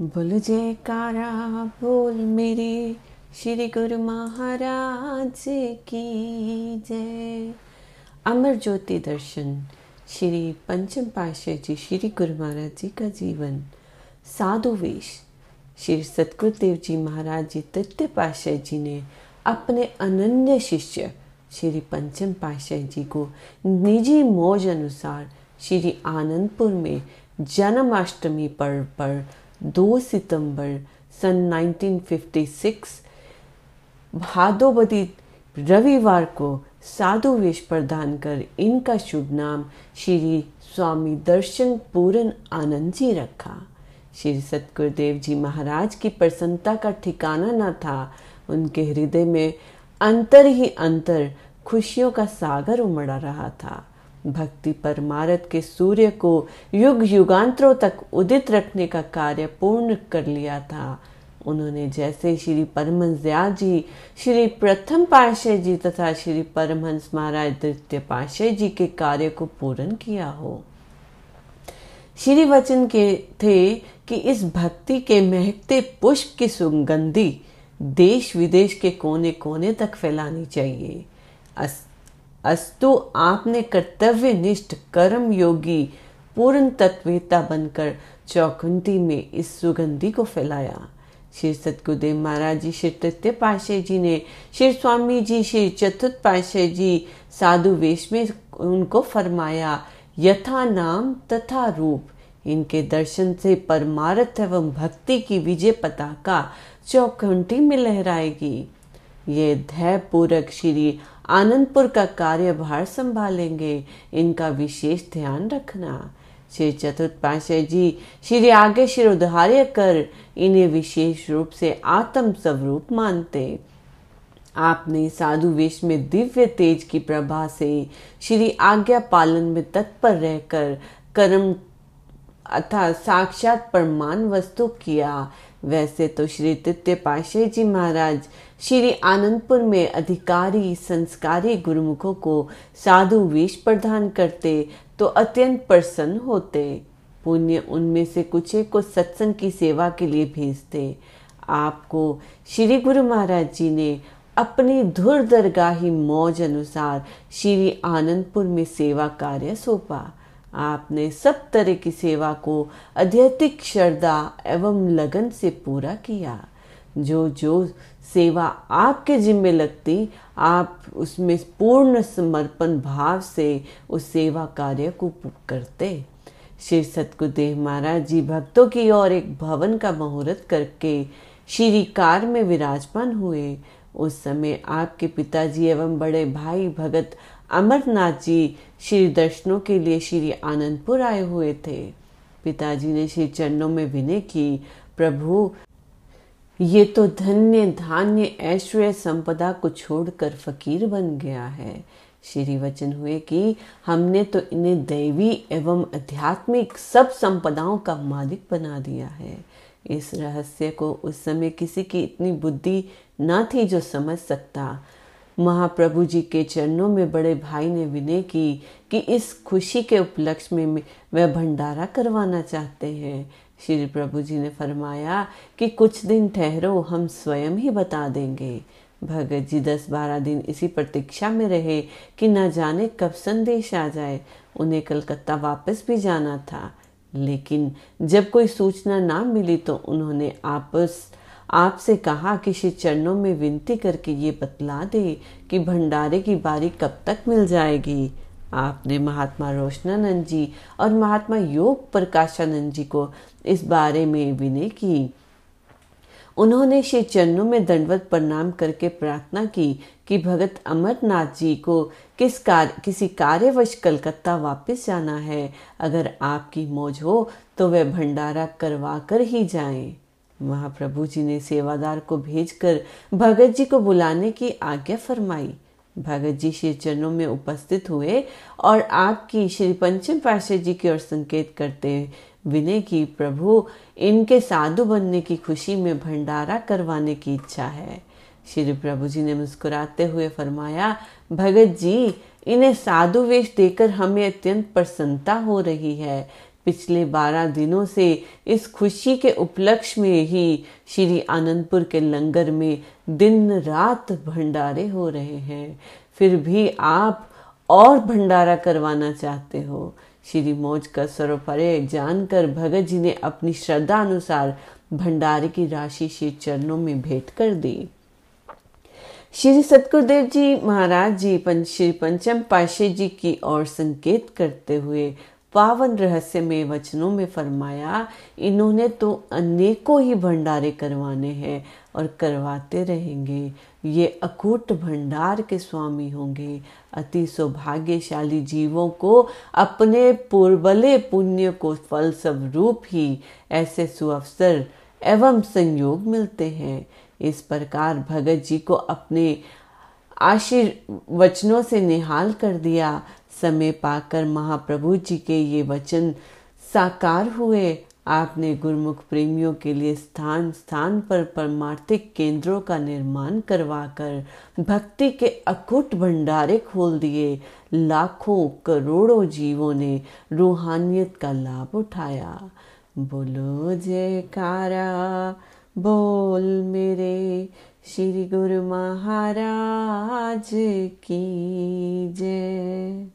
बोल जयकारा बोल मेरे श्री गुरु महाराज की जय। अमर ज्योति दर्शन, श्री पंचम पाशाह जी, श्री गुरु महाराज जी का जीवन। साधु वेश, श्री सतगुरुदेव जी महाराज जी, तृतीय पाशाह जी ने अपने अनन्य शिष्य, श्री पंचम पाशाह जी को निजी मौज अनुसार श्री आनंदपुर में जन्माष्टमी पर्व पर 2 सितंबर सन 1956 भादोबदी रविवार को साधु वेश प्रदान कर इनका शुभ नाम श्री स्वामी दर्शन पूरन आनंद जी रखा। श्री सतगुरुदेव जी महाराज की प्रसन्नता का ठिकाना न था। उनके हृदय में अंतर ही अंतर खुशियों का सागर उमड़ा रहा था। भक्ति परमारथ के सूर्य को युग युगांतरों तक उदित रखने का कार्य पूर्ण कर लिया था। उन्होंने जैसे श्री परमहंस दयाल जी, श्री प्रथम पाशाह जी तथा श्री परमहंस महाराज द्वितीय पाशाह जी के कार्य को पूर्ण किया हो। श्री वचन के थे कि इस भक्ति के महकते पुष्प की सुगंधी देश विदेश के कोने कोने तक फैलानी चाहिए। अस्तु आपने कर्तव्य निष्ठ, कर्म योगी, पूर्ण तत्वेता बनकर चौकुंटी में इस सुगंधी को फैलाया। श्री सतगुरुदेव महाराज जी, श्री तृतीय पाशाह जी ने, श्री स्वामी जी, श्री चतुर्थ पाशाह जी, साधु वेश में उनको फरमाया, यथा नाम तथा रूप। इनके दर्शन से परमारथ एवं भक्ति की विजय पताका चौखंटी में लहराएगी। ये धैर्य पूर्वक श्री आनंदपुर का कार्यभार संभालेंगे। इनका विशेष ध्यान रखना। श्री चतुर्थ पाशाह जी, श्री आगे शिरोधार्य कर इन्हें विशेष रूप से आत्म स्वरूप मानते। आपने साधु वेश में दिव्य तेज की प्रभा से श्री आज्ञा पालन में तत्पर रहकर कर्म अथा साक्षात प्रमाण वस्तु किया। वैसे तो श्री तृतीय पाशाह जी महाराज श्री आनंदपुर में अधिकारी संस्कारी गुरुमुखों को साधु वेश प्रदान करते तो अत्यंत प्रसन्न होते। पुण्य उनमें से कुछ को सत्संग की सेवा के लिए भेजते। आपको श्री गुरु महाराज जी ने अपनी धुर दरगाही मौज अनुसार श्री आनंदपुर में सेवा कार्य सौंपा। आपने सब तरह की सेवा को अत्यधिक श्रद्धा एवं लगन से पूरा किया। जो जो सेवा आपके जिम्मे लगती, आप उसमें पूर्ण समर्पण भाव से उस सेवा कार्य को करते। श्री सतगुरुदेव महाराज जी भक्तों की ओर एक भवन का मुहूर्त करके श्री कार में विराजमान हुए। उस समय आपके पिताजी एवं बड़े भाई भगत अमरनाथ जी श्री दर्शनों के लिए श्री आनंदपुर आए हुए थे। पिताजी ने श्री चरणों में विनय की, प्रभु, ये तो धन्य, धान्य, ऐश्वर्य संपदा को छोड़कर फकीर बन गया है। श्री वचन हुए कि हमने तो इन्हें दैवी एवं आध्यात्मिक सब संपदाओं का मालिक बना दिया है। इस रहस्य को उस समय किसी की इतनी बुद्धि न थी जो समझ सकता। महाप्रभु जी के चरणों में बड़े भाई ने विनय की कि इस खुशी के उपलक्ष्य में वह भंडारा करवाना चाहते हैं। श्री प्रभु जी ने फरमाया कि कुछ दिन ठहरो, हम स्वयं ही बता देंगे। भगत जी दस बारह दिन इसी प्रतीक्षा में रहे कि न जाने कब संदेश आ जाए। उन्हें कलकत्ता वापस भी जाना था। लेकिन जब कोई सूचना ना मिली तो उन्होंने आपस आपसे कहा कि श्री चरणों में विनती करके ये बतला दे कि भंडारे की बारी कब तक मिल जाएगी। आपने महात्मा रोशनानंद जी और महात्मा योग प्रकाशानंद जी को इस बारे में विनय की। उन्होंने श्री चरणों में दंडवत प्रणाम करके प्रार्थना की कि भगत अमरनाथ जी को किस कार्य किसी कार्यवश कलकत्ता वापस जाना है। अगर आपकी मौज हो तो वह भंडारा करवा कर ही जाएँ। महाप्रभु जी ने सेवादार को भेजकर भगत जी को बुलाने की आज्ञा फरमाई। भगत जी श्री चरणों में उपस्थित हुए और आपकी श्री पंचम पाशाह जी की ओर संकेत करते विनय की, प्रभु, इनके साधु बनने की खुशी में भंडारा करवाने की इच्छा है। श्री प्रभु जी ने मुस्कुराते हुए फरमाया, भगत जी, इन्हें साधु वेश देकर हमें अत्यंत प्रसन्नता हो रही है। पिछले बारह दिनों से इस खुशी के उपलक्ष्य में ही श्री आनंदपुर के लंगर में दिन रात भंडारे हो रहे हैं। फिर भी आप और भंडारा करवाना चाहते हो? श्री मौज का स्वरूपरे जानकर भगत जी ने अपनी श्रद्धा अनुसार भंडारे की राशि श्री चरणों में भेंट कर दी। श्री सतगुरुदेव जी महाराज जी पंच श्री पंचम पाशे जी की ओर संकेत करते हुए पावन रहस्य में वचनों में फरमाया, इन्होंने तो अनेकों ही भंडारे करवाने हैं और करवाते रहेंगे। ये अकूट भंडार के स्वामी होंगे। अति सौभाग्यशाली जीवों को अपने पूर्वले पुण्य को फल स्वरूप ही ऐसे सुअवसर एवं संयोग मिलते हैं। इस प्रकार भगत जी को अपने आशीर्वचनों से निहाल कर दिया। समय पाकर महाप्रभु जी के ये वचन साकार हुए। आपने गुरुमुख प्रेमियों के लिए स्थान स्थान पर परमार्थिक केंद्रों का निर्माण करवाकर भक्ति के अकुट भंडारे खोल दिए। लाखों करोड़ों जीवों ने रूहानियत का लाभ उठाया। बोलो, जयकारा, बोल मेरे श्री गुरु महाराज की जय।